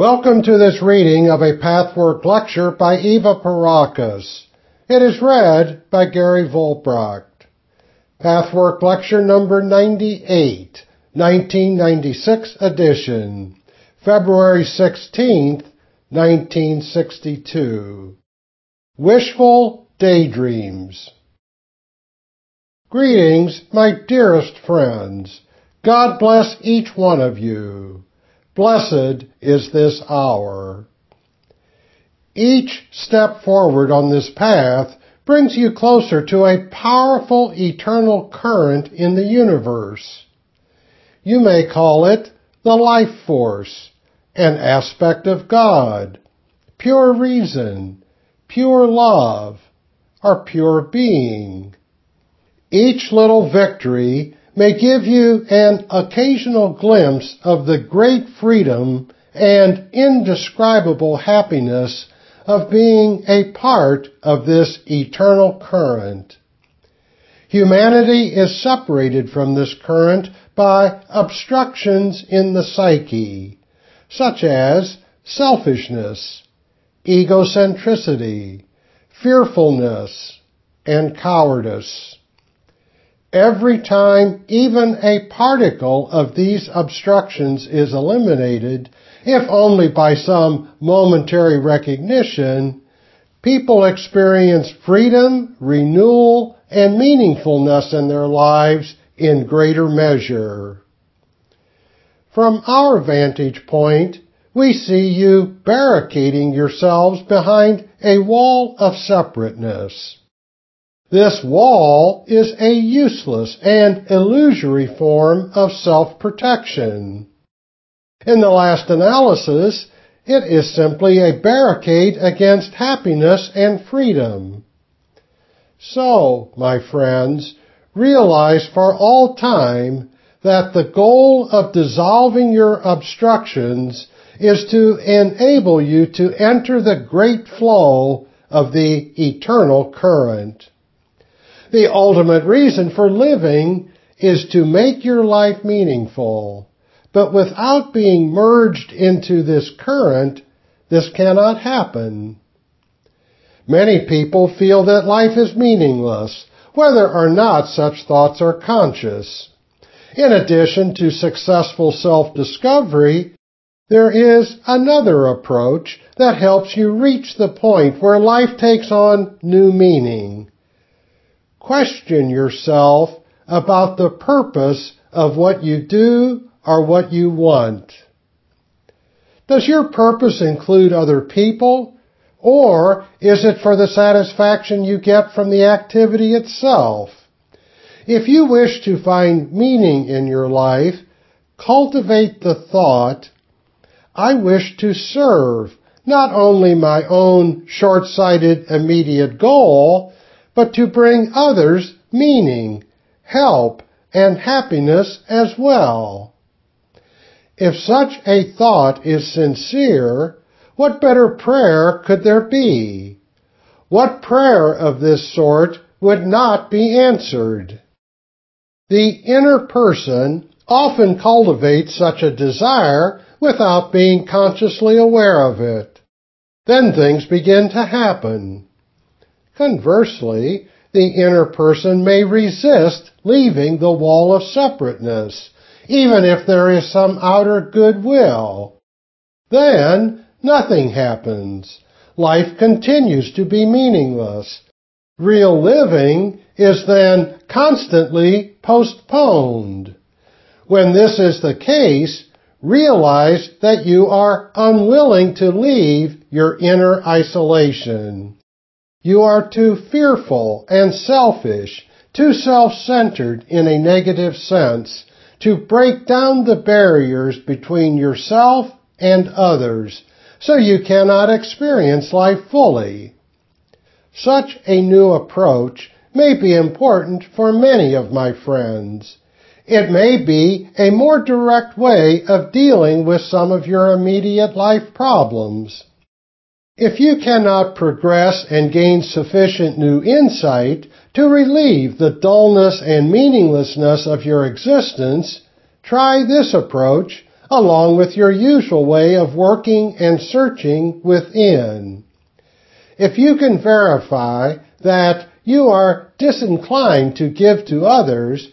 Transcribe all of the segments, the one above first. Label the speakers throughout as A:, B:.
A: Welcome to this reading of a Pathwork lecture by Eva Pierrakos. It is read by Gary Volbracht. Pathwork lecture number 98, 1996 edition, February 16th, 1962. Wishful Daydreams. Greetings, my dearest friends. God bless each one of you. Blessed is this hour. Each step forward on this path brings you closer to a powerful eternal current in the universe. You may call it the life force, an aspect of God, pure reason, pure love, or pure being. Each little victory may give you an occasional glimpse of the great freedom and indescribable happiness of being a part of this eternal current. Humanity is separated from this current by obstructions in the psyche, such as selfishness, egocentricity, fearfulness, and cowardice. Every time even a particle of these obstructions is eliminated, if only by some momentary recognition, people experience freedom, renewal, and meaningfulness in their lives in greater measure. From our vantage point, we see you barricading yourselves behind a wall of separateness. This wall is a useless and illusory form of self-protection. In the last analysis, it is simply a barricade against happiness and freedom. So, my friends, realize for all time that the goal of dissolving your obstructions is to enable you to enter the great flow of the eternal current. The ultimate reason for living is to make your life meaningful. But without being merged into this current, this cannot happen. Many people feel that life is meaningless, whether or not such thoughts are conscious. In addition to successful self-discovery, there is another approach that helps you reach the point where life takes on new meaning. Question yourself about the purpose of what you do or what you want. Does your purpose include other people? Or is it for the satisfaction you get from the activity itself? If you wish to find meaning in your life, cultivate the thought, I wish to serve not only my own short-sighted immediate goal, but to bring others meaning, help, and happiness as well. If such a thought is sincere, what better prayer could there be? What prayer of this sort would not be answered? The inner person often cultivates such a desire without being consciously aware of it. Then things begin to happen. Conversely, the inner person may resist leaving the wall of separateness, even if there is some outer goodwill. Then nothing happens. Life continues to be meaningless. Real living is then constantly postponed. When this is the case, realize that you are unwilling to leave your inner isolation. You are too fearful and selfish, too self-centered in a negative sense, to break down the barriers between yourself and others, so you cannot experience life fully. Such a new approach may be important for many of my friends. It may be a more direct way of dealing with some of your immediate life problems. If you cannot progress and gain sufficient new insight to relieve the dullness and meaninglessness of your existence, try this approach along with your usual way of working and searching within. If you can verify that you are disinclined to give to others,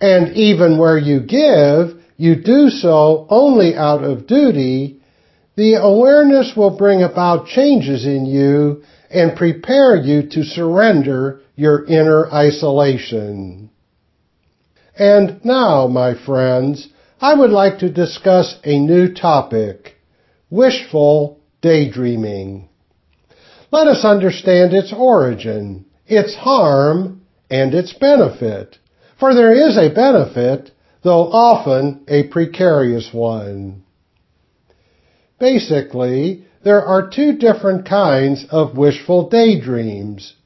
A: and even where you give, you do so only out of duty, the awareness will bring about changes in you and prepare you to surrender your inner isolation. And now, my friends, I would like to discuss a new topic, wishful daydreaming. Let us understand its origin, its harm, and its benefit. For there is a benefit, though often a precarious one. Basically, there are two different kinds of wishful daydreams.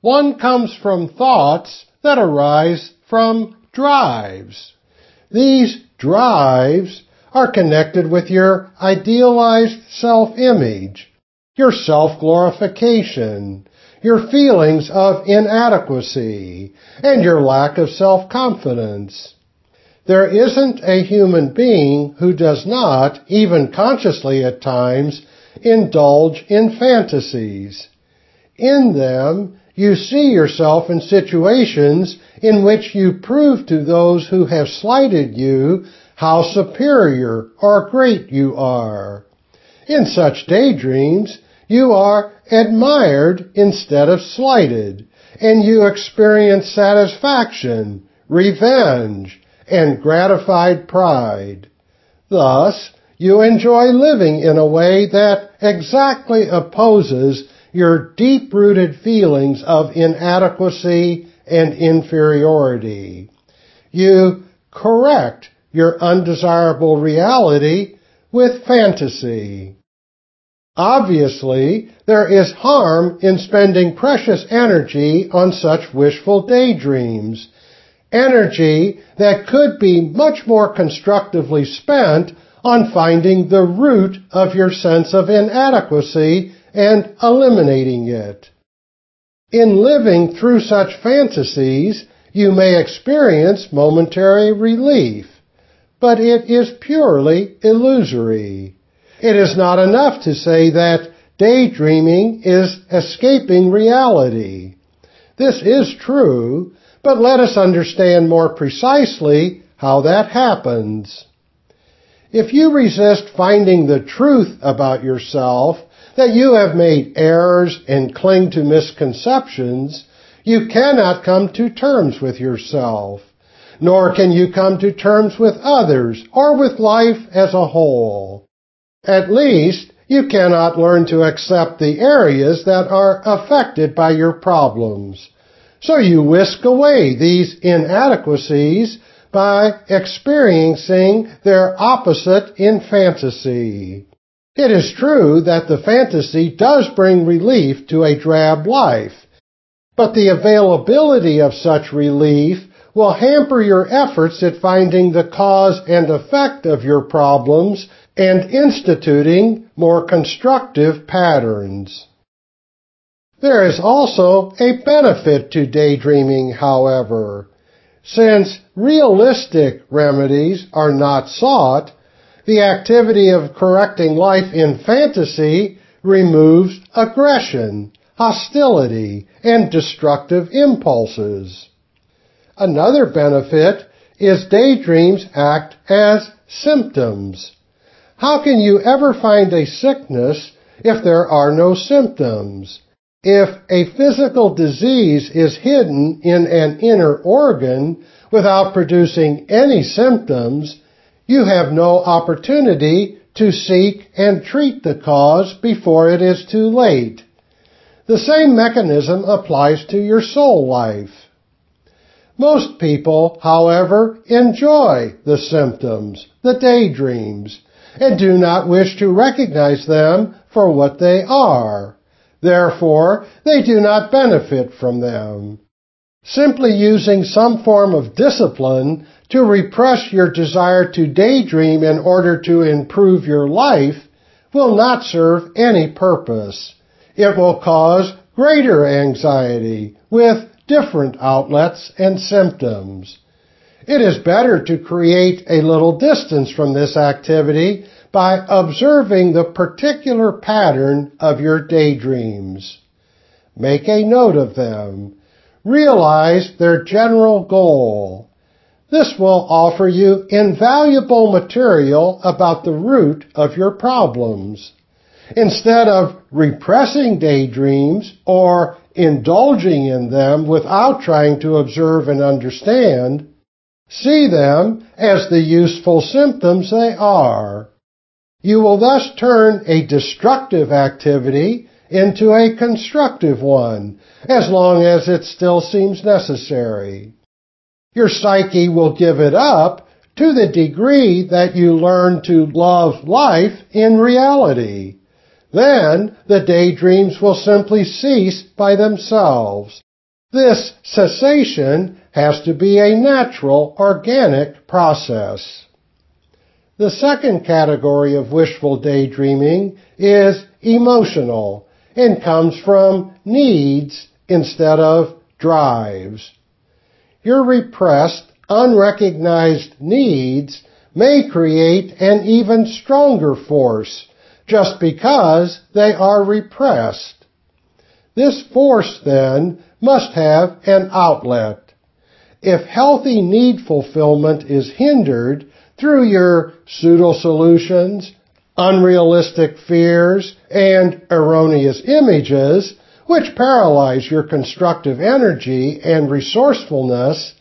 A: One comes from thoughts that arise from drives. These drives are connected with your idealized self-image, your self-glorification, your feelings of inadequacy, and your lack of self-confidence. There isn't a human being who does not, even consciously at times, indulge in fantasies. In them, you see yourself in situations in which you prove to those who have slighted you how superior or great you are. In such daydreams, you are admired instead of slighted, and you experience satisfaction, revenge, and gratified pride. Thus, you enjoy living in a way that exactly opposes your deep-rooted feelings of inadequacy and inferiority. You correct your undesirable reality with fantasy. Obviously, there is harm in spending precious energy on such wishful daydreams, energy that could be much more constructively spent on finding the root of your sense of inadequacy and eliminating it. In living through such fantasies, you may experience momentary relief, but it is purely illusory. It is not enough to say that daydreaming is escaping reality. This is true, but let us understand more precisely how that happens. If you resist finding the truth about yourself, that you have made errors and cling to misconceptions, you cannot come to terms with yourself, nor can you come to terms with others or with life as a whole. At least, you cannot learn to accept the areas that are affected by your problems. So you whisk away these inadequacies by experiencing their opposite in fantasy. It is true that the fantasy does bring relief to a drab life, but the availability of such relief will hamper your efforts at finding the cause and effect of your problems and instituting more constructive patterns. There is also a benefit to daydreaming, however. Since realistic remedies are not sought, the activity of correcting life in fantasy removes aggression, hostility, and destructive impulses. Another benefit is daydreams act as symptoms. How can you ever find a sickness if there are no symptoms? If a physical disease is hidden in an inner organ without producing any symptoms, you have no opportunity to seek and treat the cause before it is too late. The same mechanism applies to your soul life. Most people, however, enjoy the symptoms, the daydreams, and do not wish to recognize them for what they are. Therefore, they do not benefit from them. Simply using some form of discipline to repress your desire to daydream in order to improve your life will not serve any purpose. It will cause greater anxiety with different outlets and symptoms. It is better to create a little distance from this activity by observing the particular pattern of your daydreams. Make a note of them. Realize their general goal. This will offer you invaluable material about the root of your problems. Instead of repressing daydreams or indulging in them without trying to observe and understand, see them as the useful symptoms they are. You will thus turn a destructive activity into a constructive one, as long as it still seems necessary. Your psyche will give it up to the degree that you learn to love life in reality. Then the daydreams will simply cease by themselves. This cessation has to be a natural, organic process. The second category of wishful daydreaming is emotional and comes from needs instead of drives. Your repressed, unrecognized needs may create an even stronger force just because they are repressed. This force, then, must have an outlet. If healthy need fulfillment is hindered through your pseudo-solutions, unrealistic fears, and erroneous images, which paralyze your constructive energy and resourcefulness,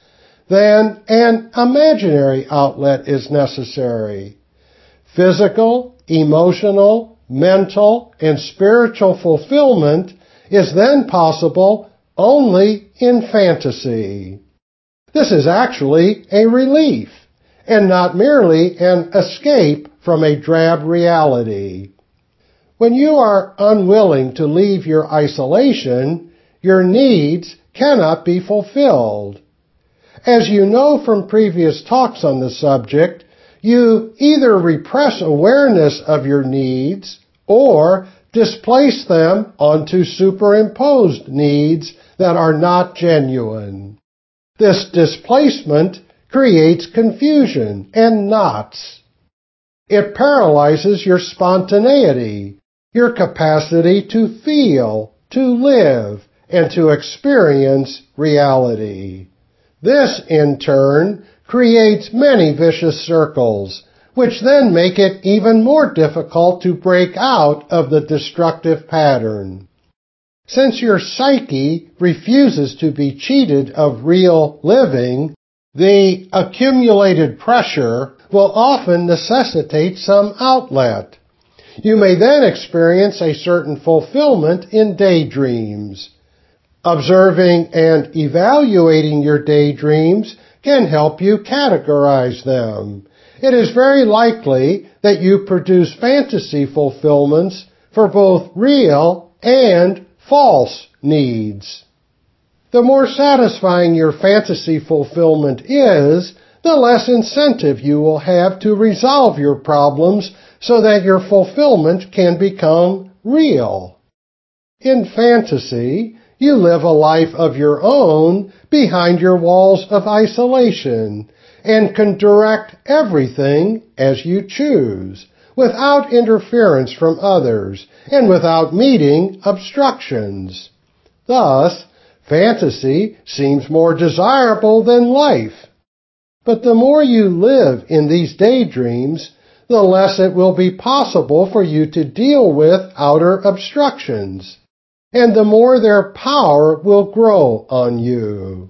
A: then an imaginary outlet is necessary. Physical, emotional, mental, and spiritual fulfillment is then possible only in fantasy. This is actually a relief and not merely an escape from a drab reality. When you are unwilling to leave your isolation, your needs cannot be fulfilled. As you know from previous talks on the subject, you either repress awareness of your needs or displace them onto superimposed needs that are not genuine. This displacement creates confusion and knots. It paralyzes your spontaneity, your capacity to feel, to live, and to experience reality. This, in turn, creates many vicious circles, which then make it even more difficult to break out of the destructive pattern. Since your psyche refuses to be cheated of real living, the accumulated pressure will often necessitate some outlet. You may then experience a certain fulfillment in daydreams. Observing and evaluating your daydreams can help you categorize them. It is very likely that you produce fantasy fulfillments for both real and false needs. The more satisfying your fantasy fulfillment is, the less incentive you will have to resolve your problems so that your fulfillment can become real. In fantasy, you live a life of your own behind your walls of isolation and can direct everything as you choose without interference from others and without meeting obstructions. Thus, Fantasy seems more desirable than life. But the more you live in these daydreams, the less it will be possible for you to deal with outer obstructions, and the more their power will grow on you.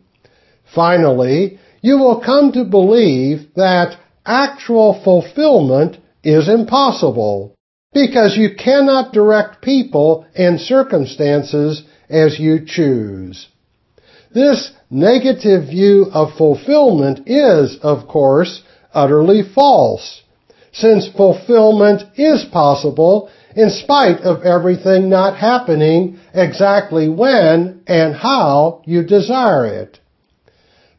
A: Finally, you will come to believe that actual fulfillment is impossible because you cannot direct people and circumstances as you choose. This negative view of fulfillment is, of course, utterly false, since fulfillment is possible in spite of everything not happening exactly when and how you desire it.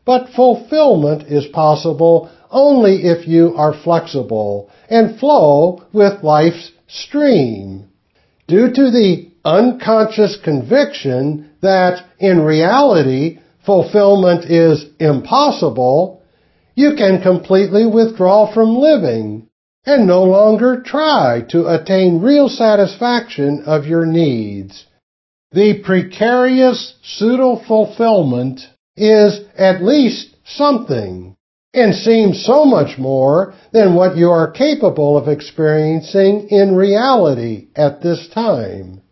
A: But fulfillment is possible only if you are flexible and flow with life's stream. Due to the unconscious conviction that in reality fulfillment is impossible, you can completely withdraw from living and no longer try to attain real satisfaction of your needs. The precarious pseudo-fulfillment is at least something and seems so much more than what you are capable of experiencing in reality at this time.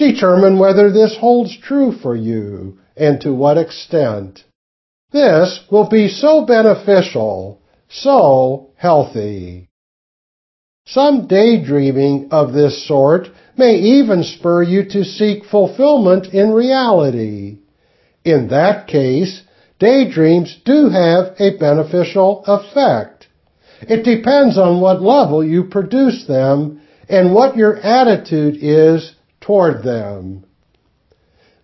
A: Determine whether this holds true for you and to what extent. This will be so beneficial, so healthy. Some daydreaming of this sort may even spur you to seek fulfillment in reality. In that case, daydreams do have a beneficial effect. It depends on what level you produce them and what your attitude is toward them.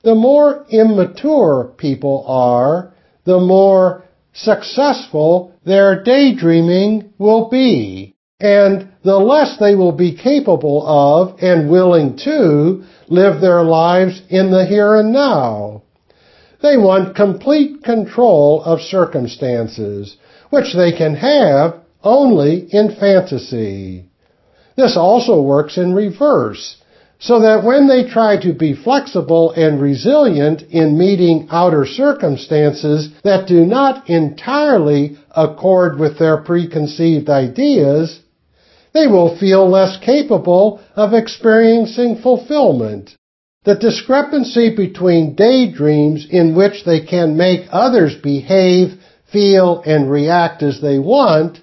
A: The more immature people are, the more successful their daydreaming will be, and the less they will be capable of and willing to live their lives in the here and now. They want complete control of circumstances, which they can have only in fantasy. This also works in reverse so that when they try to be flexible and resilient in meeting outer circumstances that do not entirely accord with their preconceived ideas, they will feel less capable of experiencing fulfillment. The discrepancy between daydreams in which they can make others behave, feel, and react as they want,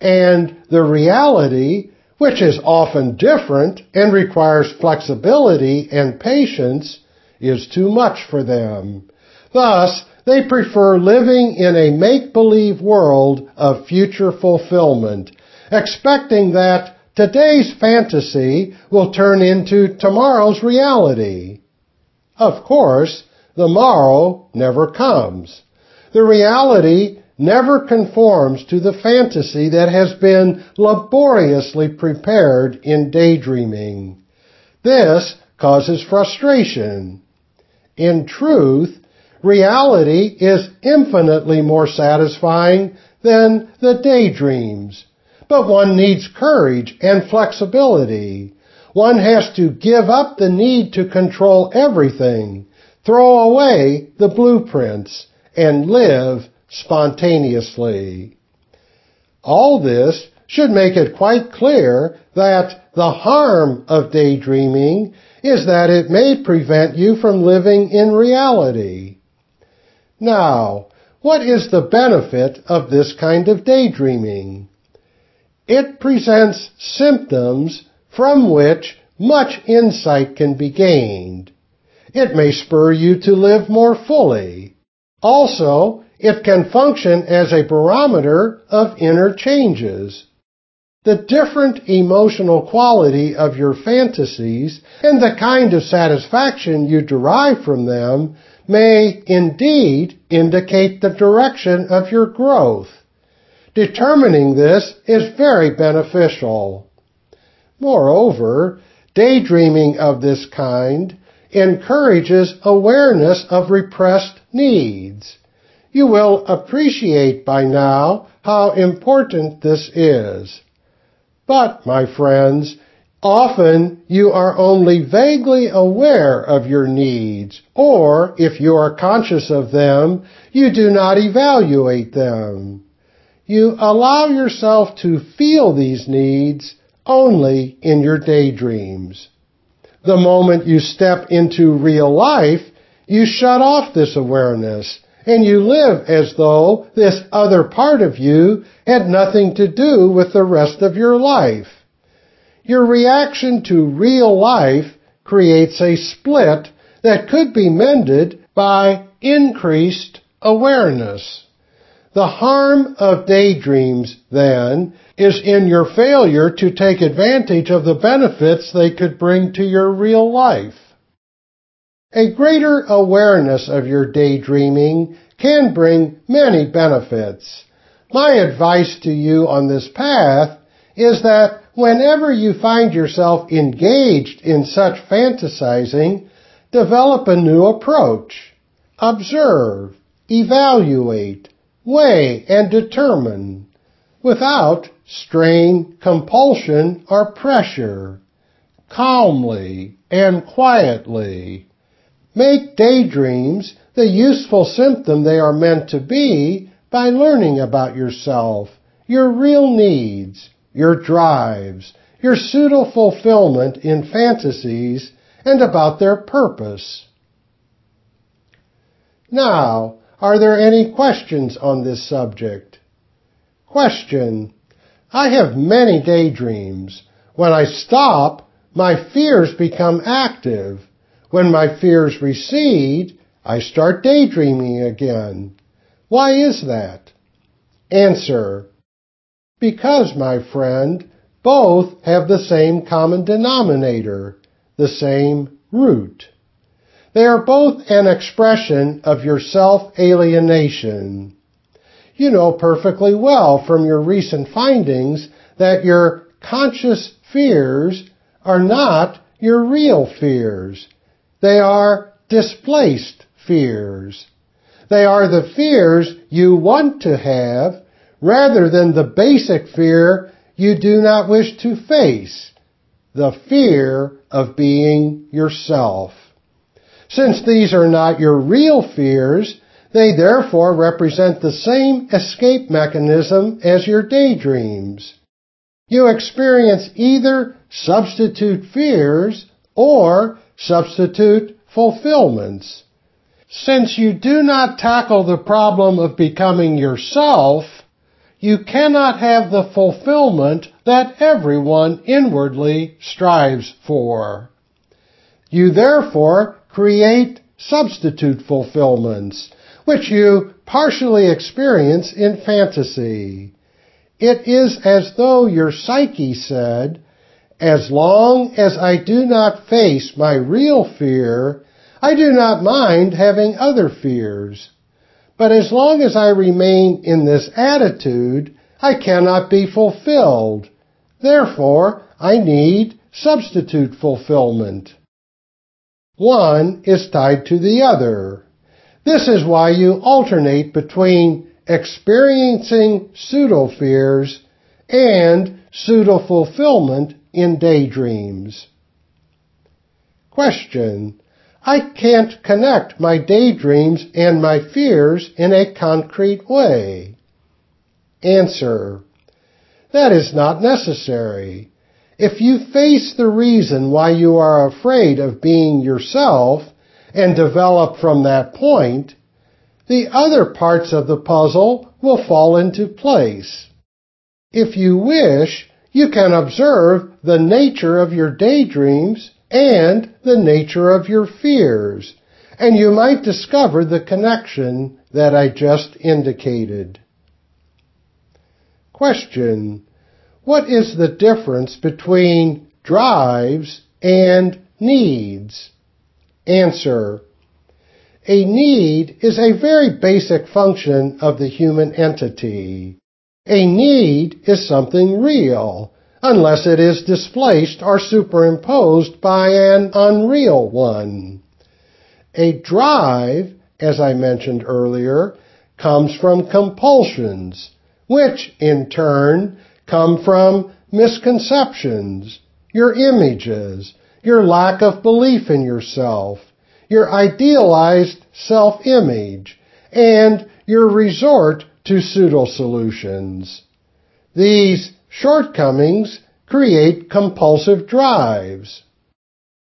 A: and the reality which is often different and requires flexibility and patience, is too much for them. Thus, they prefer living in a make-believe world of future fulfillment, expecting that today's fantasy will turn into tomorrow's reality. Of course, the morrow never comes. The reality never conforms to the fantasy that has been laboriously prepared in daydreaming. This causes frustration. In truth, reality is infinitely more satisfying than the daydreams. But one needs courage and flexibility. One has to give up the need to control everything, throw away the blueprints, and live spontaneously. All this should make it quite clear that the harm of daydreaming is that it may prevent you from living in reality. Now, what is the benefit of this kind of daydreaming? It presents symptoms from which much insight can be gained. It may spur you to live more fully. Also, it can function as a barometer of inner changes. The different emotional quality of your fantasies and the kind of satisfaction you derive from them may indeed indicate the direction of your growth. Determining this is very beneficial. Moreover, daydreaming of this kind encourages awareness of repressed needs. You will appreciate by now how important this is. But, my friends, often you are only vaguely aware of your needs, or if you are conscious of them, you do not evaluate them. You allow yourself to feel these needs only in your daydreams. The moment you step into real life, you shut off this awareness and you live as though this other part of you had nothing to do with the rest of your life. Your reaction to real life creates a split that could be mended by increased awareness. The harm of daydreams, then, is in your failure to take advantage of the benefits they could bring to your real life. A greater awareness of your daydreaming can bring many benefits. My advice to you on this path is that whenever you find yourself engaged in such fantasizing, develop a new approach. Observe, evaluate, weigh, and determine without strain, compulsion, or pressure, calmly and quietly. Make daydreams the useful symptom they are meant to be by learning about yourself, your real needs, your drives, your pseudo fulfillment in fantasies, and about their purpose. Now, are there any questions on this subject? Question. I have many daydreams. When I stop, my fears become active. When my fears recede, I start daydreaming again. Why is that? Answer. Because, my friend, both have the same common denominator, the same root. They are both an expression of your self-alienation. You know perfectly well from your recent findings that your conscious fears are not your real fears. They are displaced fears. They are the fears you want to have rather than the basic fear you do not wish to face, the fear of being yourself. Since these are not your real fears, they therefore represent the same escape mechanism as your daydreams. You experience either substitute fears or substitute fulfillments. Since you do not tackle the problem of becoming yourself, you cannot have the fulfillment that everyone inwardly strives for. You therefore create substitute fulfillments, which you partially experience in fantasy. It is as though your psyche said, as long as I do not face my real fear, I do not mind having other fears. But as long as I remain in this attitude, I cannot be fulfilled. Therefore, I need substitute fulfillment. One is tied to the other. This is why you alternate between experiencing pseudo-fears and pseudo-fulfillment in daydreams. Question. I can't connect my daydreams and my fears in a concrete way. Answer. That is not necessary. If you face the reason why you are afraid of being yourself and develop from that point, the other parts of the puzzle will fall into place. If you wish, you can observe the nature of your daydreams and the nature of your fears, and you might discover the connection that I just indicated. Question. What is the difference between drives and needs? Answer. A need is a very basic function of the human entity. A need is something real, unless it is displaced or superimposed by an unreal one. A drive, as I mentioned earlier, comes from compulsions, which in turn come from misconceptions, your images, your lack of belief in yourself, your idealized self-image, and your resort to pseudo-solutions. These shortcomings create compulsive drives.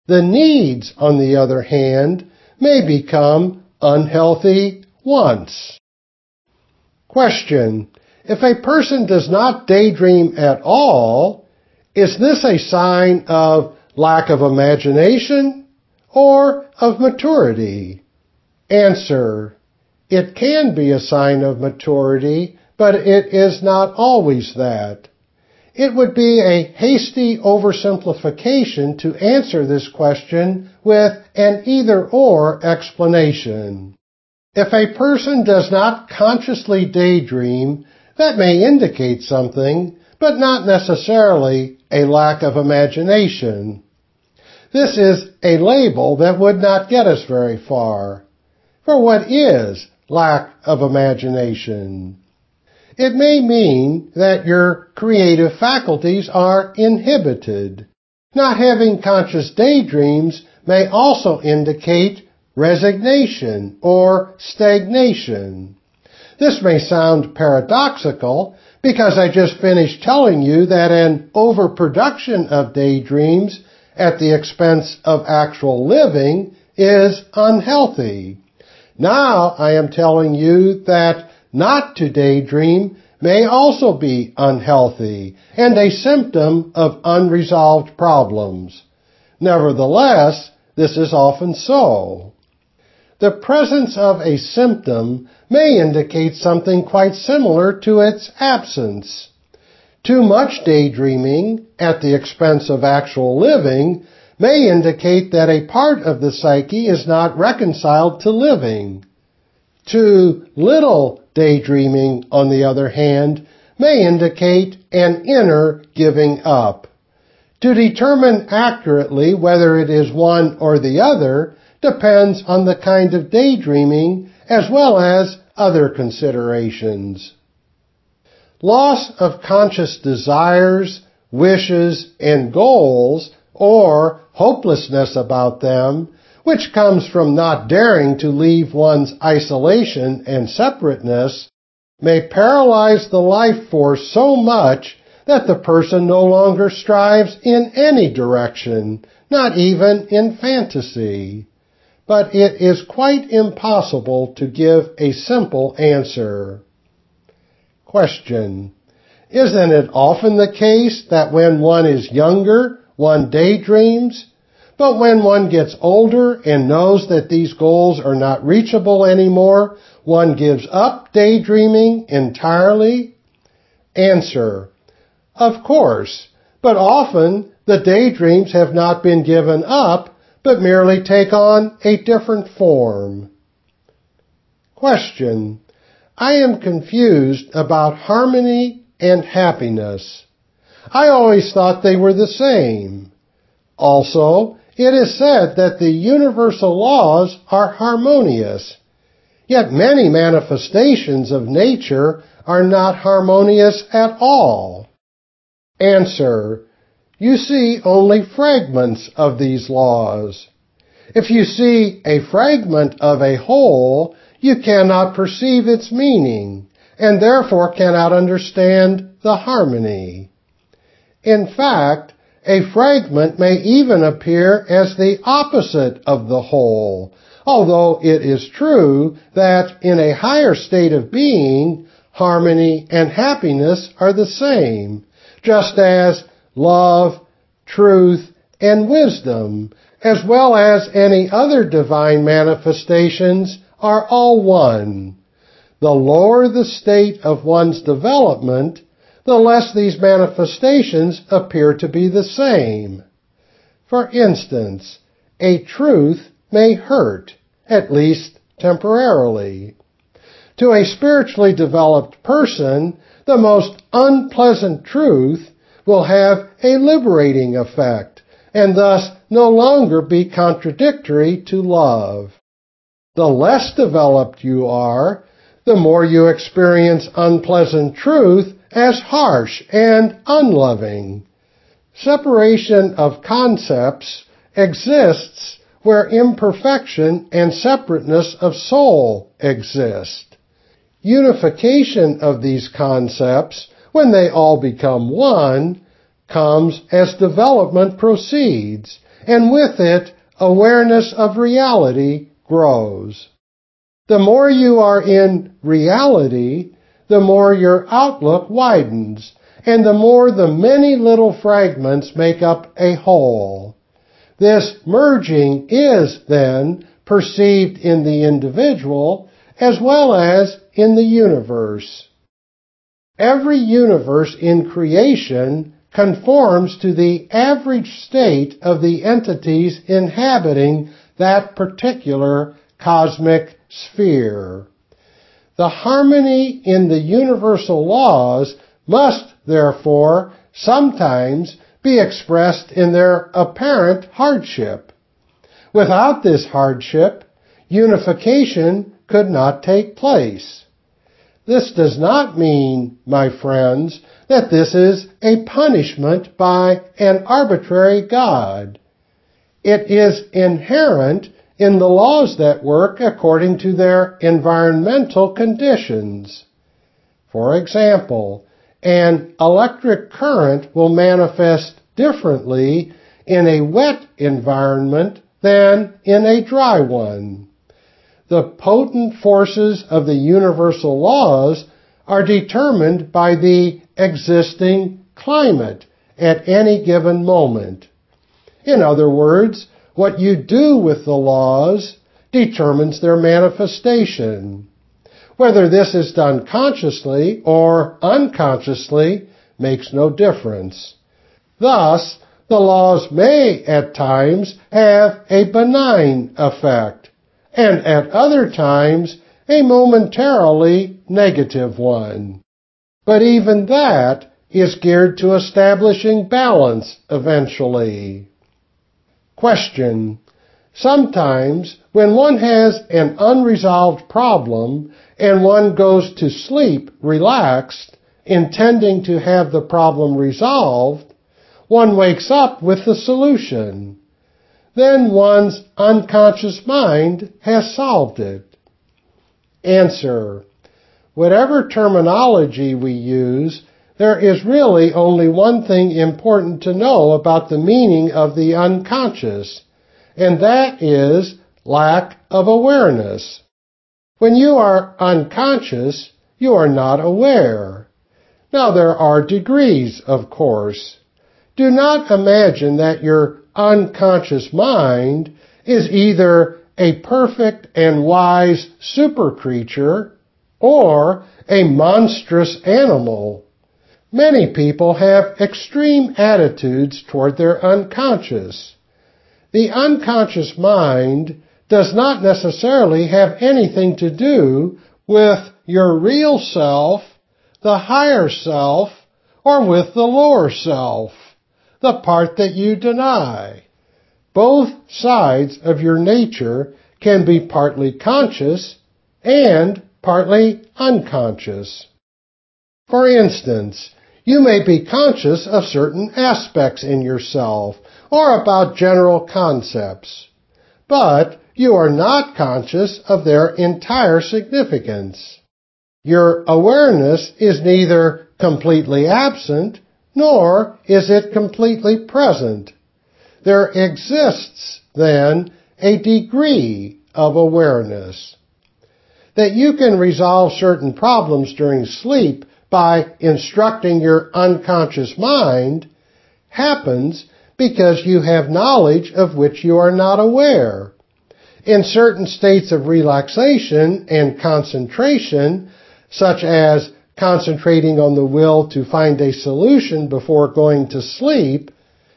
A: The needs, on the other hand, may become unhealthy wants. Question. If a person does not daydream at all, is this a sign of lack of imagination or of maturity? Answer. It can be a sign of maturity, but it is not always that. It would be a hasty oversimplification to answer this question with an either-or explanation. If a person does not consciously daydream, that may indicate something, but not necessarily a lack of imagination. This is a label that would not get us very far. For what is lack of imagination. It may mean that your creative faculties are inhibited. Not having conscious daydreams may also indicate resignation or stagnation. This may sound paradoxical because I just finished telling you that an overproduction of daydreams at the expense of actual living is unhealthy. Now I am telling you that not to daydream may also be unhealthy and a symptom of unresolved problems. Nevertheless, this is often so. The presence of a symptom may indicate something quite similar to its absence. Too much daydreaming at the expense of actual living may indicate that a part of the psyche is not reconciled to living. Too little daydreaming, on the other hand, may indicate an inner giving up. To determine accurately whether it is one or the other depends on the kind of daydreaming as well as other considerations. Loss of conscious desires, wishes, and goals, or hopelessness about them, which comes from not daring to leave one's isolation and separateness, may paralyze the life force so much that the person no longer strives in any direction, not even in fantasy but it is quite impossible to give a simple answer. Question. Isn't it often the case that when one is younger, one daydreams, but when one gets older and knows that these goals are not reachable anymore, one gives up daydreaming entirely? Answer. Of course, but often the daydreams have not been given up but merely take on a different form. Question. I am confused about harmony and happiness. I always thought they were the same. Also, it is said that the universal laws are harmonious. Yet many manifestations of nature are not harmonious at all. Answer you see only fragments of these laws. If you see a fragment of a whole, you cannot perceive its meaning, and therefore cannot understand the harmony. In fact, a fragment may even appear as the opposite of the whole, although it is true that in a higher state of being, harmony and happiness are the same, just as love, truth, and wisdom, as well as any other divine manifestations, are all one. The lower the state of one's development, the less these manifestations appear to be the same. For instance, a truth may hurt, at least temporarily. To a spiritually developed person, the most unpleasant truth will have a liberating effect and thus no longer be contradictory to love. The less developed you are, the more you experience unpleasant truth as harsh and unloving. Separation of concepts exists where imperfection and separateness of soul exist. Unification of these concepts when they all become one, comes as development proceeds, and with it, awareness of reality grows. The more you are in reality, the more your outlook widens, and the more the many little fragments make up a whole. This merging is, then, perceived in the individual as well as in the universe. Every universe in creation conforms to the average state of the entities inhabiting that particular cosmic sphere. The harmony in the universal laws must, therefore, sometimes be expressed in their apparent hardship. Without this hardship, unification could not take place. This does not mean, my friends, that this is a punishment by an arbitrary God. It is inherent in the laws that work according to their environmental conditions. For example, an electric current will manifest differently in a wet environment than in a dry one. The potent forces of the universal laws are determined by the existing climate at any given moment. In other words, what you do with the laws determines their manifestation. Whether this is done consciously or unconsciously makes no difference. Thus, the laws may at times have a benign effect, and at other times a momentarily negative one. But even that is geared to establishing balance eventually. Question. Sometimes when one has an unresolved problem and one goes to sleep relaxed, intending to have the problem resolved, one wakes up with the solution. Then one's unconscious mind has solved it. Answer. Whatever terminology we use, there is really only one thing important to know about the meaning of the unconscious, and that is lack of awareness. When you are unconscious, you are not aware. Now there are degrees, of course. Do not imagine that your unconscious mind is either a perfect and wise super creature or a monstrous animal. Many people have extreme attitudes toward their unconscious. The unconscious mind does not necessarily have anything to do with your real self, the higher self, or with the lower self the part that you deny. Both sides of your nature can be partly conscious and partly unconscious. For instance, you may be conscious of certain aspects in yourself or about general concepts, but you are not conscious of their entire significance. Your awareness is neither completely absent nor is it completely present. There exists, then, a degree of awareness. That you can resolve certain problems during sleep by instructing your unconscious mind happens because you have knowledge of which you are not aware. In certain states of relaxation and concentration, such as concentrating on the will to find a solution before going to sleep,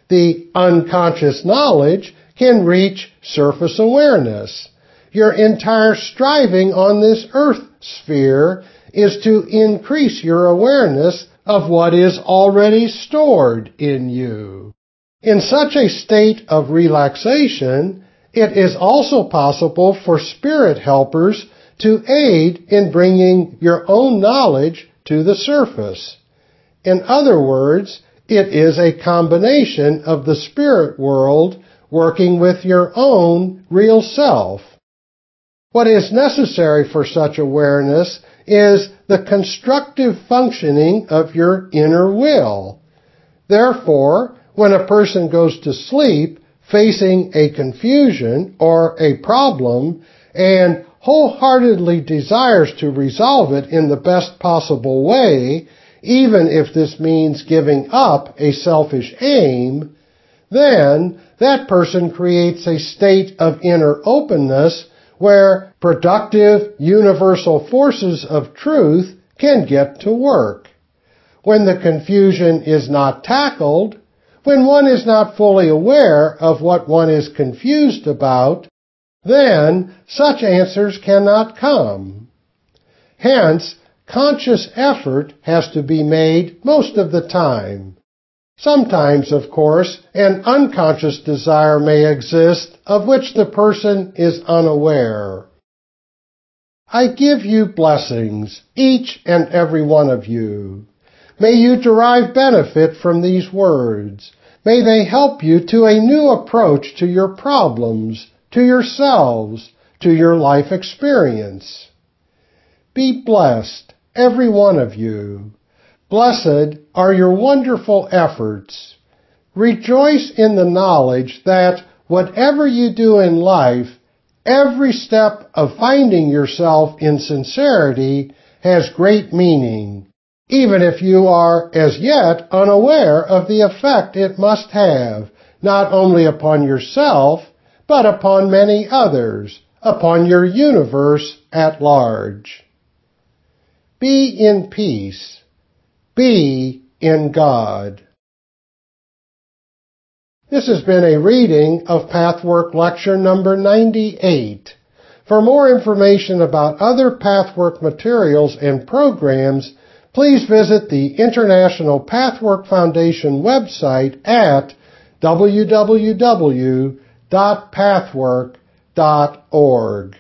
A: the unconscious knowledge can reach surface awareness. Your entire striving on this earth sphere is to increase your awareness of what is already stored in you. In such a state of relaxation, it is also possible for spirit helpers to aid in bringing your own knowledge to the surface. In other words, it is a combination of the spirit world working with your own real self. What is necessary for such awareness is the constructive functioning of your inner will. Therefore, when a person goes to sleep facing a confusion or a problem and wholeheartedly desires to resolve it in the best possible way, even if this means giving up a selfish aim, then that person creates a state of inner openness where productive universal forces of truth can get to work. When the confusion is not tackled, when one is not fully aware of what one is confused about, then such answers cannot come. Hence, conscious effort has to be made most of the time. Sometimes, of course, an unconscious desire may exist of which the person is unaware. I give you blessings, each and every one of you. May you derive benefit from these words. May they help you to a new approach to your problems, to yourselves, to your life experience. Be blessed, every one of you. Blessed are your wonderful efforts. Rejoice in the knowledge that whatever you do in life, every step of finding yourself in sincerity has great meaning, even if you are as yet unaware of the effect it must have, not only upon yourself, but upon many others, upon your universe at large. Be in peace. Be in God. This has been a reading of Pathwork Lecture number 98. For more information about other Pathwork materials and programs, please visit the International Pathwork Foundation website at www.pathwork.org.